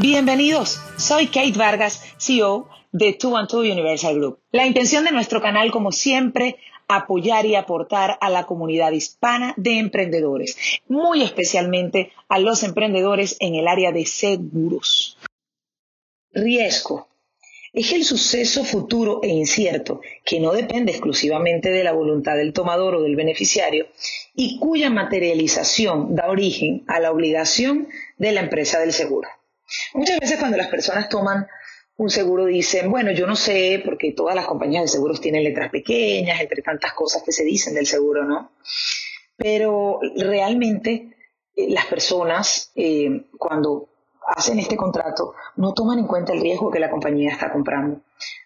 Bienvenidos, soy Kate Vargas, CEO de 212 Universal Group. La intención de nuestro canal, como siempre, apoyar y aportar a la comunidad hispana de emprendedores, muy especialmente a los emprendedores en el área de seguros. Riesgo es el suceso futuro e incierto que no depende exclusivamente de la voluntad del tomador o del beneficiario y cuya materialización da origen a la obligación de la empresa del seguro. Muchas veces cuando las personas toman un seguro dicen, bueno, yo no sé, porque todas las compañías de seguros tienen letras pequeñas, entre tantas cosas que se dicen del seguro, ¿no? Pero realmente eh, las personas, eh, cuando hacen este contrato, no toman en cuenta el riesgo que la compañía está comprando,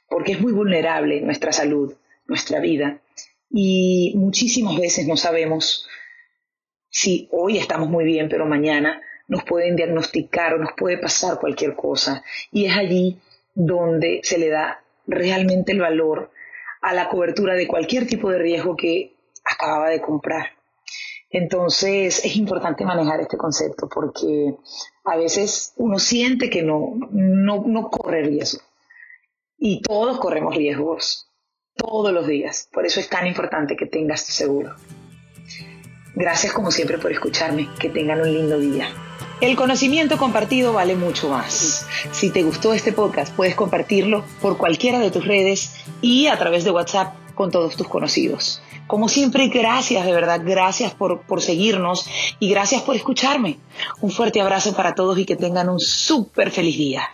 porque es muy vulnerable nuestra salud, nuestra vida, y muchísimas veces no sabemos si hoy estamos muy bien, pero mañana nos pueden diagnosticar o nos puede pasar cualquier cosa. Y es allí donde se le da realmente el valor a la cobertura de cualquier tipo de riesgo que acababa de comprar. Entonces es importante manejar este concepto porque a veces uno siente que no, no, no corre riesgo. Y todos corremos riesgos, todos los días. Por eso es tan importante que tengas tu seguro. Gracias como siempre por escucharme. Que tengan un lindo día. El conocimiento compartido vale mucho más. Si te gustó este podcast, puedes compartirlo por cualquiera de tus redes y a través de WhatsApp con todos tus conocidos. Como siempre, gracias de verdad, gracias por, por seguirnos y gracias por escucharme. Un fuerte abrazo para todos y que tengan un súper feliz día.